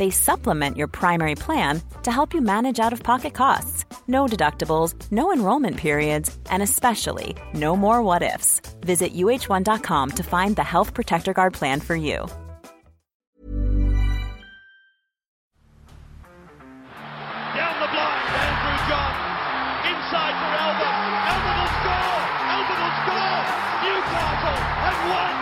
They supplement your primary plan to help you manage out of pocket costs. No deductibles, no enrollment periods, and especially no more what ifs. Visit uh1.com to find the Health Protector Guard plan for you. Down the blind, Andrew Johns. Inside for Albert. Albert will score. Albert will score. Newcastle have won.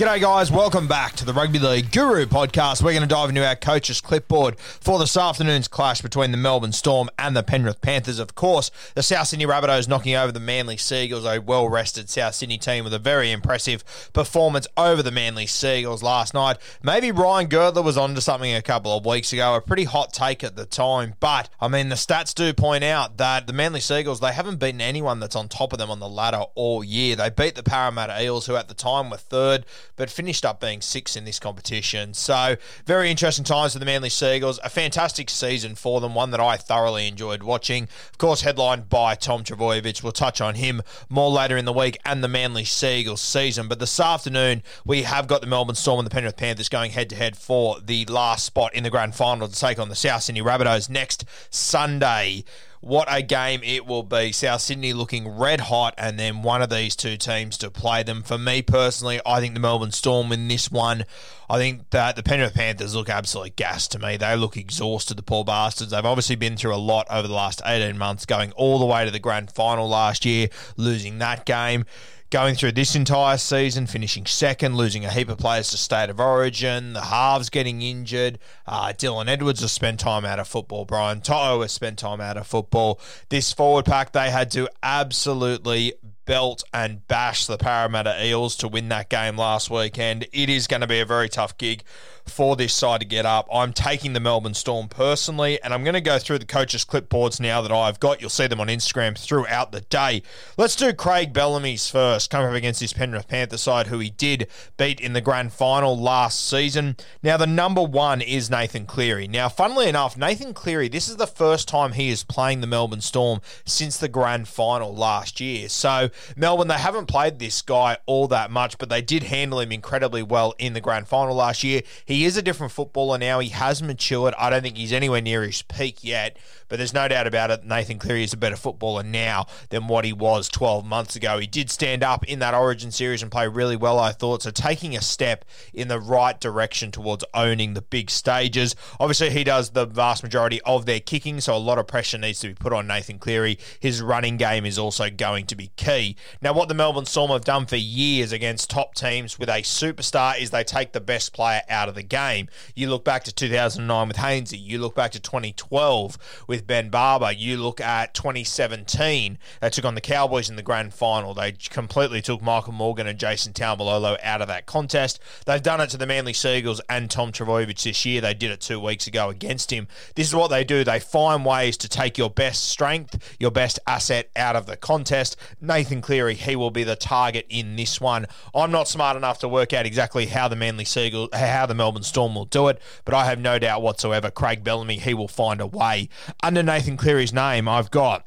G'day, guys. Welcome back to the Rugby League Guru podcast. We're going to dive into our coach's clipboard for this afternoon's clash between the Melbourne Storm and the Penrith Panthers. Of course, the South Sydney Rabbitohs knocking over the Manly Sea Eagles, a well rested South Sydney team with a very impressive performance over the Manly Sea Eagles last night. Maybe Ryan Girdler was onto something a couple of weeks ago, a pretty hot take at the time. But, I mean, the stats do point out that the Manly Sea Eagles, they haven't beaten anyone that's on top of them on the ladder all year. They beat the Parramatta Eels, who at the time were third but finished up being sixth in this competition. So, very interesting times for the Manly Sea Eagles. A fantastic season for them, one that I thoroughly enjoyed watching. Of course, headlined by Tom Trbojevic. We'll touch on him more later in the week and the Manly Sea Eagles season. But this afternoon, we have got the Melbourne Storm and the Penrith Panthers going head to head for the last spot in the grand final to take on the South Sydney Rabbitohs next Sunday. What a game it will be. South Sydney looking red hot, and then one of these two teams to play them. For me personally, I think the Melbourne Storm in this one. I think that the Penrith Panthers look absolutely gassed to me. They look exhausted, the poor bastards. They've obviously been through a lot over the last 18 months, going all the way to the grand final last year, losing that game going through this entire season, finishing second, losing a heap of players to state of origin, the halves getting injured. Uh, Dylan Edwards has spent time out of football. Brian To'o has spent time out of football. This forward pack, they had to absolutely belt and bash the Parramatta Eels to win that game last weekend. It is going to be a very tough gig for this side to get up. I'm taking the Melbourne Storm personally, and I'm going to go through the coaches' clipboards now that I've got. You'll see them on Instagram throughout the day. Let's do Craig Bellamy's first, coming up against this Penrith Panther side, who he did beat in the grand final last season. Now, the number one is Nathan Cleary. Now, funnily enough, Nathan Cleary, this is the first time he is playing the Melbourne Storm since the grand final last year. So, Melbourne, they haven't played this guy all that much, but they did handle him incredibly well in the grand final last year. He is a different footballer now. He has matured. I don't think he's anywhere near his peak yet, but there's no doubt about it. Nathan Cleary is a better footballer now than what he was 12 months ago. He did stand up in that Origin series and play really well, I thought. So taking a step in the right direction towards owning the big stages. Obviously, he does the vast majority of their kicking, so a lot of pressure needs to be put on Nathan Cleary. His running game is also going to be key. Now, what the Melbourne Storm have done for years against top teams with a superstar is they take the best player out of the game. You look back to 2009 with Hainsey. You look back to 2012 with Ben Barba. You look at 2017. They took on the Cowboys in the grand final. They completely took Michael Morgan and Jason Taumalolo out of that contest. They've done it to the Manly Sea Eagles and Tom Trbojevic this year. They did it two weeks ago against him. This is what they do. They find ways to take your best strength, your best asset out of the contest. Nathan Cleary, he will be the target in this one. I'm not smart enough to work out exactly how the Manly Sea Eagles, how the Melbourne Storm will do it, but I have no doubt whatsoever Craig Bellamy, he will find a way. Under Nathan Cleary's name, I've got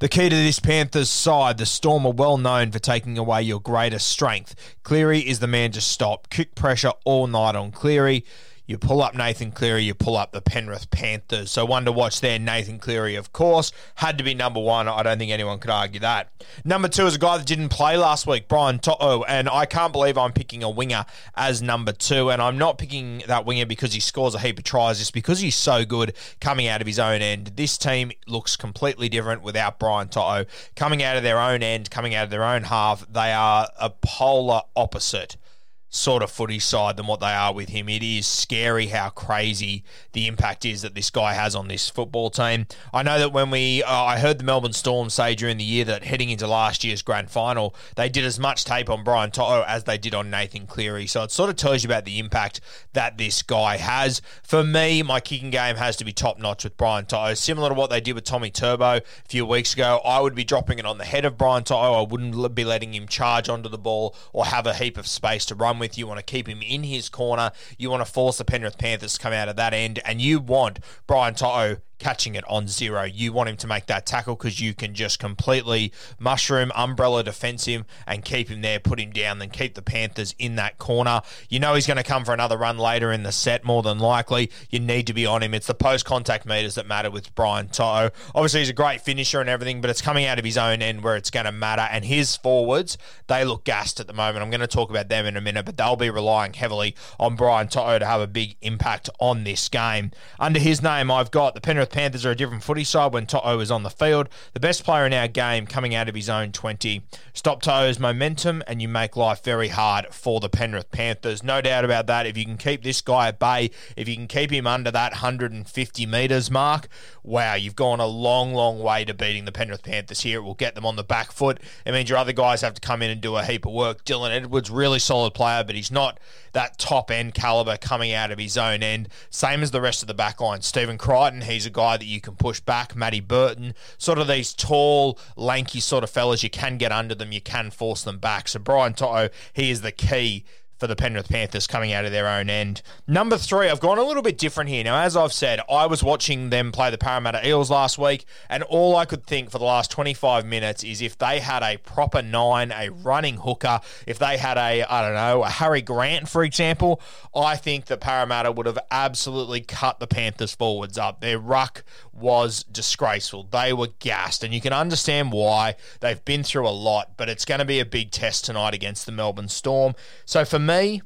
The key to this Panthers side, the Storm are well known for taking away your greatest strength. Cleary is the man to stop. Kick pressure all night on Cleary. You pull up Nathan Cleary, you pull up the Penrith Panthers. So one to watch there, Nathan Cleary, of course, had to be number one. I don't think anyone could argue that. Number two is a guy that didn't play last week, Brian To'o, and I can't believe I'm picking a winger as number two. And I'm not picking that winger because he scores a heap of tries, just because he's so good coming out of his own end. This team looks completely different without Brian To'o. Coming out of their own end, coming out of their own half, they are a polar opposite sort of footy side than what they are with him. It is scary how crazy the impact is that this guy has on this football team. I know that when we, uh, I heard the Melbourne Storm say during the year that heading into last year's grand final, they did as much tape on Brian To'o as they did on Nathan Cleary. So it sort of tells you about the impact that this guy has. For me, my kicking game has to be top notch with Brian To'o, similar to what they did with Tommy Turbo a few weeks ago. I would be dropping it on the head of Brian To'o. I wouldn't be letting him charge onto the ball or have a heap of space to run with You want to keep him in his corner. You want to force the Penrith Panthers to come out of that end. And you want Brian To'o catching it on zero. You want him to make that tackle because you can just completely mushroom, umbrella defense him and keep him there, put him down, then keep the Panthers in that corner. You know he's going to come for another run later in the set, more than likely. You need to be on him. It's the post contact meters that matter with Brian To'o. Obviously, he's a great finisher and everything, but it's coming out of his own end where it's going to matter. And his forwards, they look gassed at the moment. I'm going to talk about them in a minute, but they'll be relying heavily on Brian To'o to have a big impact on this game. Under his name, I've got the Penrith Panthers are a different footy side when To'o is on the field. The best player in our game coming out of his own 20. Stop To'o's momentum and you make life very hard for the Penrith Panthers. No doubt about that. If you can keep this guy at bay, if you can keep him under that 150 metres mark, wow, you've gone a long, long way to beating the Penrith Panthers here. It will get them on the back foot. It means your other guys have to come in and do a heap of work. Dylan Edwards, really solid player, but he's not that top end caliber coming out of his own end. Same as the rest of the back line. Stephen Crichton, he's a guy that you can push back. Matty Burton, sort of these tall, lanky sort of fellas. You can get under them, you can force them back. So Brian To'o, he is the key for the Penrith Panthers coming out of their own end. Number three, I've gone a little bit different here. Now, as I've said, I was watching them play the Parramatta Eels last week, and all I could think for the last 25 minutes is if they had a proper nine, a running hooker, if they had a, I don't know, a Harry Grant, for example, I think that Parramatta would have absolutely cut the Panthers forwards up. Their ruck was disgraceful. They were gassed, and you can understand why. They've been through a lot, but it's going to be a big test tonight against the Melbourne Storm. So for me,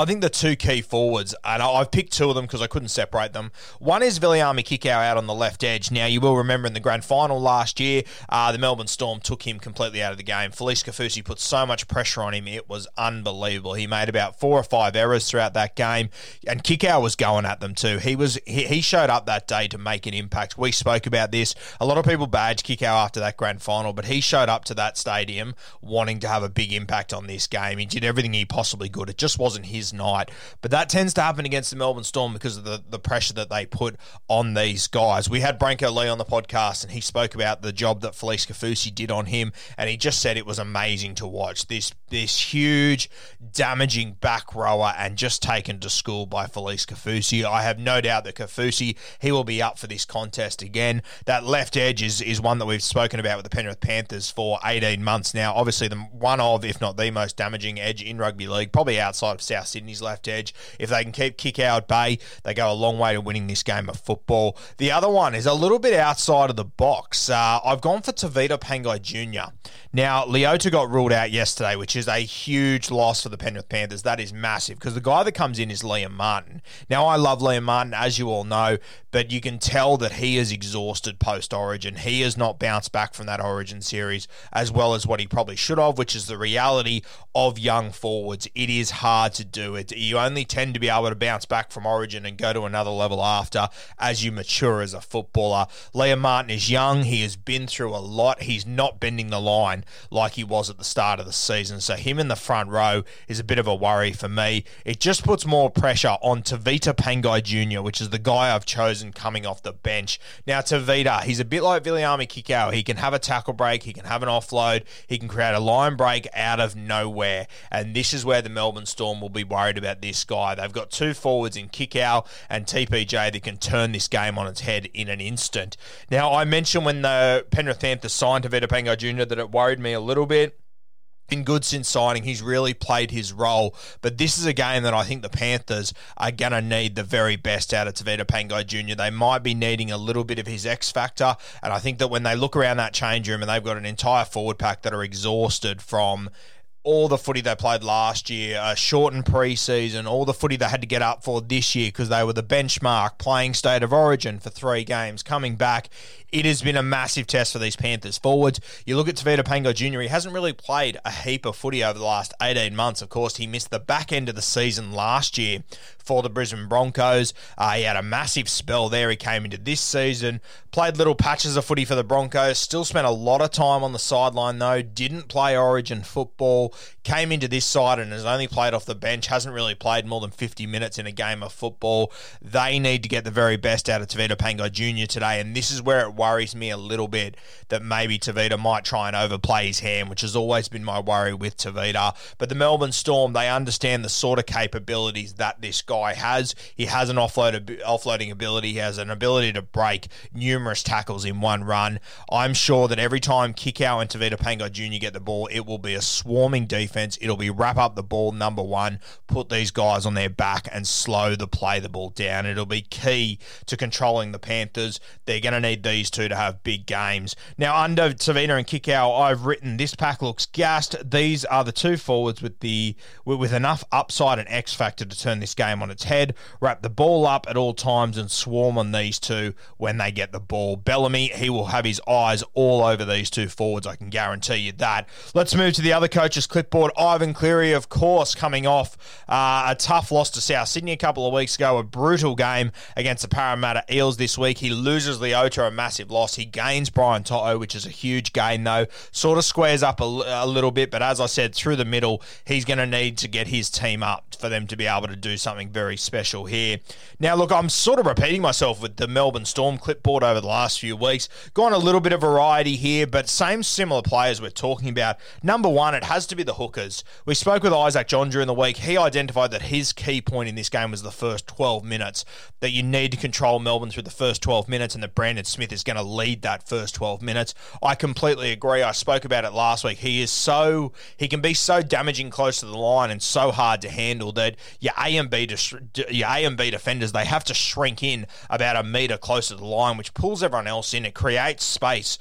I think the two key forwards, and I've picked two of them because I couldn't separate them. One is Viliami Kikau out on the left edge. Now, you will remember in the grand final last year, uh, the Melbourne Storm took him completely out of the game. Felise Kaufusi put so much pressure on him, it was unbelievable. He made about four or five errors throughout that game, and Kikau was going at them too. He was he, he showed up that day to make an impact. We spoke about this. A lot of people badged Kikau after that grand final, but he showed up to that stadium wanting to have a big impact on this game. He did everything he possibly could. It just wasn't his night. But that tends to happen against the Melbourne Storm because of the, the pressure that they put on these guys. We had Branko Lee on the podcast and he spoke about the job that Felise Kaufusi did on him and he just said it was amazing to watch. This this huge damaging back rower and just taken to school by Felise Kaufusi. I have no doubt that Kaufusi, he will be up for this contest again. That left edge is, is one that we've spoken about with the Penrith Panthers for 18 months now. Obviously, the one of, if not the most damaging edge in rugby league, probably outside of South Sydney Sydney's left edge. If they can keep kick out bay, they go a long way to winning this game of football. The other one is a little bit outside of the box. Uh, I've gone for Tevita Pangai Jr. Now, Leota got ruled out yesterday, which is a huge loss for the Penrith Panthers. That is massive because the guy that comes in is Liam Martin. Now, I love Liam Martin, as you all know, but you can tell that he is exhausted post Origin. He has not bounced back from that Origin series as well as what he probably should have, which is the reality of young forwards. It is hard to do it. You only tend to be able to bounce back from Origin and go to another level after as you mature as a footballer. Liam Martin is young. He has been through a lot. He's not bending the line like he was at the start of the season. So him in the front row is a bit of a worry for me. It just puts more pressure on Tevita Pangai Jr., which is the guy I've chosen coming off the bench. Now, Tevita, he's a bit like Viliami Kikau. He can have a tackle break, he can have an offload, he can create a line break out of nowhere. And this is where the Melbourne Storm will be worried about this guy. They've got two forwards in Kikau and TPJ that can turn this game on its head in an instant. Now, I mentioned when the Penrith Panthers signed Pangai Jr. that it worried me a little bit been good since signing. He's really played his role. But this is a game that I think the Panthers are going to need the very best out of Tevita Pangai Jr. They might be needing a little bit of his X factor. And I think that when they look around that change room and they've got an entire forward pack that are exhausted from all the footy they played last year, a shortened preseason, all the footy they had to get up for this year because they were the benchmark, playing state of origin for three games, coming back. It has been a massive test for these Panthers forwards. You look at Tevita Pangai Jr., he hasn't really played a heap of footy over the last 18 months. Of course, he missed the back end of the season last year for the Brisbane Broncos. Uh, he had a massive spell there. He came into this season, played little patches of footy for the Broncos, still spent a lot of time on the sideline though, didn't play origin football, came into this side and has only played off the bench, hasn't really played more than 50 minutes in a game of football. They need to get the very best out of Tevita Pangai Jr. today, and this is where it worries me a little bit that maybe Tevita might try and overplay his hand, which has always been my worry with Tevita. But the Melbourne Storm, they understand the sort of capabilities that this guy has. He has an offload offloading ability. He has an ability to break numerous tackles in one run. I'm sure that every time Kikau and Tevita Pangai Jr. get the ball, it will be a swarming defense. It'll be wrap up the ball number one, put these guys on their back and slow the play the ball down. It'll be key to controlling the Panthers. They're going to need these two to have big games. Now, under Tevita and Kikau, I've written this pack looks gassed. These are the two forwards with the with enough upside and X factor to turn this game on its head. Wrap the ball up at all times and swarm on these two when they get the ball. Bellamy, he will have his eyes all over these two forwards. I can guarantee you that. Let's move to the other coaches' clipboard. Ivan Cleary, of course, coming off uh, a tough loss to South Sydney a couple of weeks ago, a brutal game against the Parramatta Eels this week. He loses Leota, a massive loss. He gains Brian To'o, which is a huge gain, though. Sort of squares up a, a little bit, but as I said, through the middle, he's going to need to get his team up for them to be able to do something very special here. Now, look, I'm sort of repeating myself with the Melbourne Storm clipboard over the last few weeks. Gone a little bit of variety here, but same similar players we're talking about. Number one, it has to be the hookers. We spoke with Isaac John during the week. He identified that his key point in this game was the first 12 minutes, that you need to control Melbourne through the first 12 minutes, and that Brandon Smith is going to lead that first 12 minutes. I completely agree. I spoke about it last week. He is so, he can be so damaging close to the line and so hard to handle that your A and B, your A and B defenders, they have to shrink in about a metre closer to the line, which pulls everyone else in. It creates space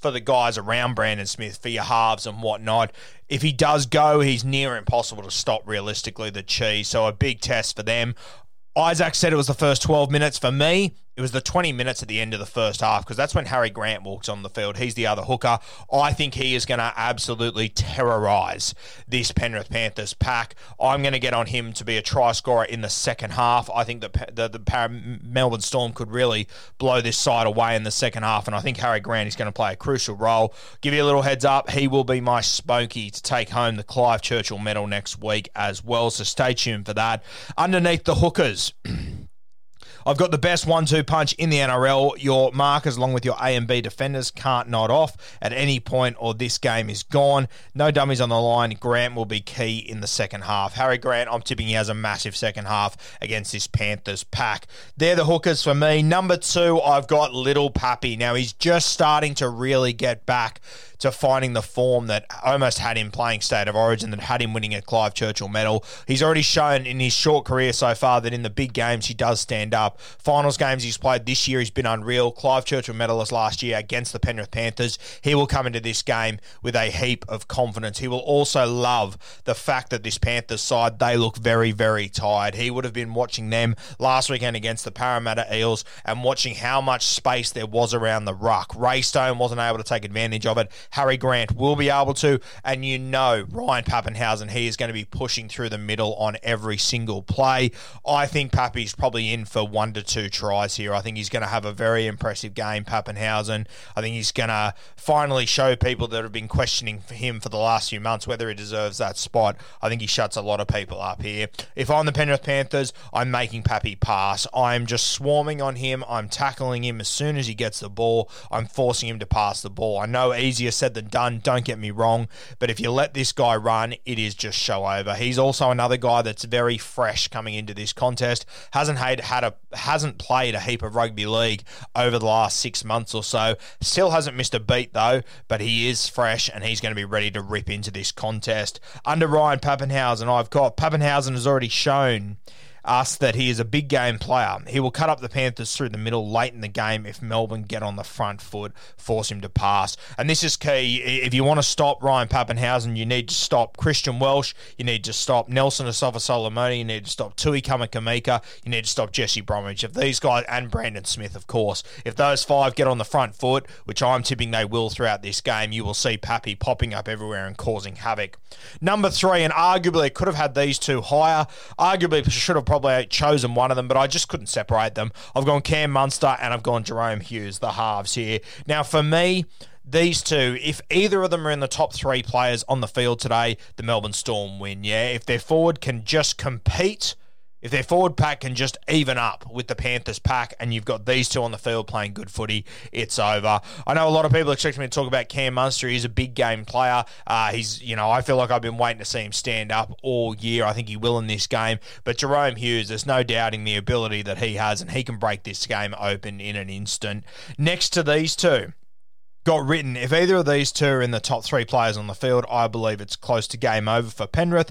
for the guys around Brandon Smith for your halves and whatnot. If he does go, he's near impossible to stop realistically, the cheese. So a big test for them. Isaac said it was the first 12 minutes. For me, it was the 20 minutes at the end of the first half because that's when Harry Grant walks on the field. He's the other hooker. I think he is going to absolutely terrorise this Penrith Panthers pack. I'm going to get on him to be a try scorer in the second half. I think that the, the Melbourne Storm could really blow this side away in the second half, and I think Harry Grant is going to play a crucial role. Give you a little heads up, he will be my spokey to take home the Clive Churchill medal next week as well, so stay tuned for that. Underneath the hookers. I've got the best one-two punch in the NRL. Your markers, along with your A and B defenders, can't nod off at any point, or this game is gone. No dummies on the line. Grant will be key in the second half. Harry Grant, I'm tipping he has a massive second half against this Panthers pack. They're the hookers for me. Number two, I've got Little Pappy. Now he's just starting to really get back to finding the form that almost had him playing State of Origin, that had him winning a Clive Churchill medal. He's already shown in his short career so far that in the big games he does stand up. Finals games he's played this year, he's been unreal. Clive Churchill medalist last year against the Penrith Panthers. He will come into this game with a heap of confidence. He will also love the fact that this Panthers side, they look very, very tired. He would have been watching them last weekend against the Parramatta Eels and watching how much space there was around the ruck. Ray Stone wasn't able to take advantage of it. Harry Grant will be able to. And you know, Ryan Papenhuyzen, he is going to be pushing through the middle on every single play. I think Pappy's probably in for one to two tries here. I think he's going to have a very impressive game, Papenhuyzen. I think he's going to finally show people that have been questioning for him for the last few months whether he deserves that spot. I think he shuts a lot of people up here. If I'm the Penrith Panthers, I'm making Pappy pass. I'm just swarming on him. I'm tackling him as soon as he gets the ball. I'm forcing him to pass the ball. I know easier said than done. Don't get me wrong, but if you let this guy run, it is just show over. He's also another guy that's very fresh coming into this contest. Hasn't had had a hasn't played a heap of rugby league over the last six months or so. Still hasn't missed a beat though, but he is fresh and he's going to be ready to rip into this contest. Under Ryan Papenhuyzen, I've got Papenhuyzen has already shown us that he is a big game player. He will cut up the Panthers through the middle late in the game if Melbourne get on the front foot, force him to pass. And this is key. If you want to stop Ryan Papenhuyzen, you need to stop Christian Welch. You need to stop Nelson Asofa Solomona. You need to stop Tui Kamikamica. You need to stop Jesse Bromwich. If these guys, and Brandon Smith, of course, if those five get on the front foot, which I'm tipping they will throughout this game, you will see Pappy popping up everywhere and causing havoc. Number three, and arguably could have had these two higher. Arguably should have probably chosen one of them, but I just couldn't separate them. I've gone Cam Munster and I've gone Jahrome Hughes, the halves here. Now, for me, these two, if either of them are in the top three players on the field today, the Melbourne Storm win. Yeah, if their forward can just compete if their forward pack can just even up with the Panthers pack and you've got these two on the field playing good footy, it's over. I know a lot of people expect me to talk about Cam Munster. He's a big game player. Uh, he's, you know, I feel like I've been waiting to see him stand up all year. I think he will in this game. But Jahrome Hughes, there's no doubting the ability that he has and he can break this game open in an instant. Next to these two, got written if either of these two are in the top three players on the field, I believe it's close to game over for Penrith.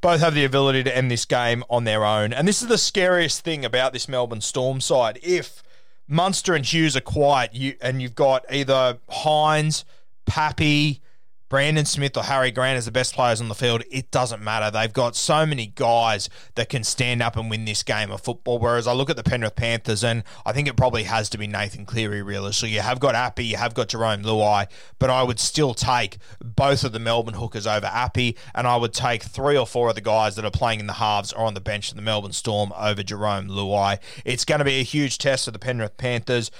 both have the ability to end this game on their own. And this is the scariest thing about this Melbourne Storm side. If Munster and Hughes are quiet, you and you've got either Hynes, Pappy, Brandon Smith or Harry Grant as the best players on the field, it doesn't matter. They've got so many guys that can stand up and win this game of football. Whereas I look at the Penrith Panthers, and I think it probably has to be Nathan Cleary, really. So You have got Api, you have got Jarome Luai, but I would still take both of the Melbourne hookers over Api, and I would take three or four of the guys that are playing in the halves or on the bench in the Melbourne Storm over Jarome Luai. It's going to be a huge test for the Penrith Panthers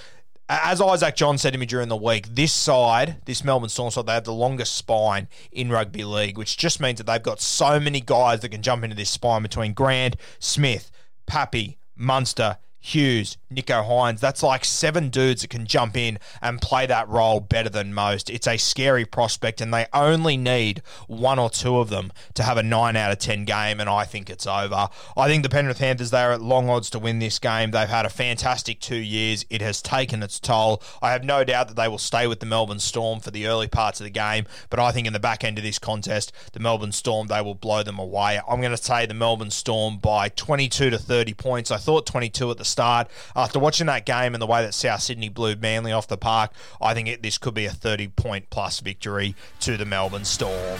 as Isaac John said to me during the week, this side, this Melbourne Storm side, they have the longest spine in rugby league, which just means that they've got so many guys that can jump into this spine between Grant, Smith, Pappy, Munster, Hughes, Nicho Hynes. That's like seven dudes that can jump in and play that role better than most. It's a scary prospect, and they only need one or two of them to have a nine out of ten game, and I think it's over. I think the Penrith Panthers they are at long odds to win this game. They've had a fantastic two years. It has taken its toll. I have no doubt that they will stay with the Melbourne Storm for the early parts of the game, but I think in the back end of this contest, the Melbourne Storm they will blow them away. I'm going to say the Melbourne Storm by 22 to 30 points. I thought 22 at the start. After watching that game and the way that South Sydney blew Manly off the park, I think it, this could be a 30 point plus victory to the Melbourne Storm.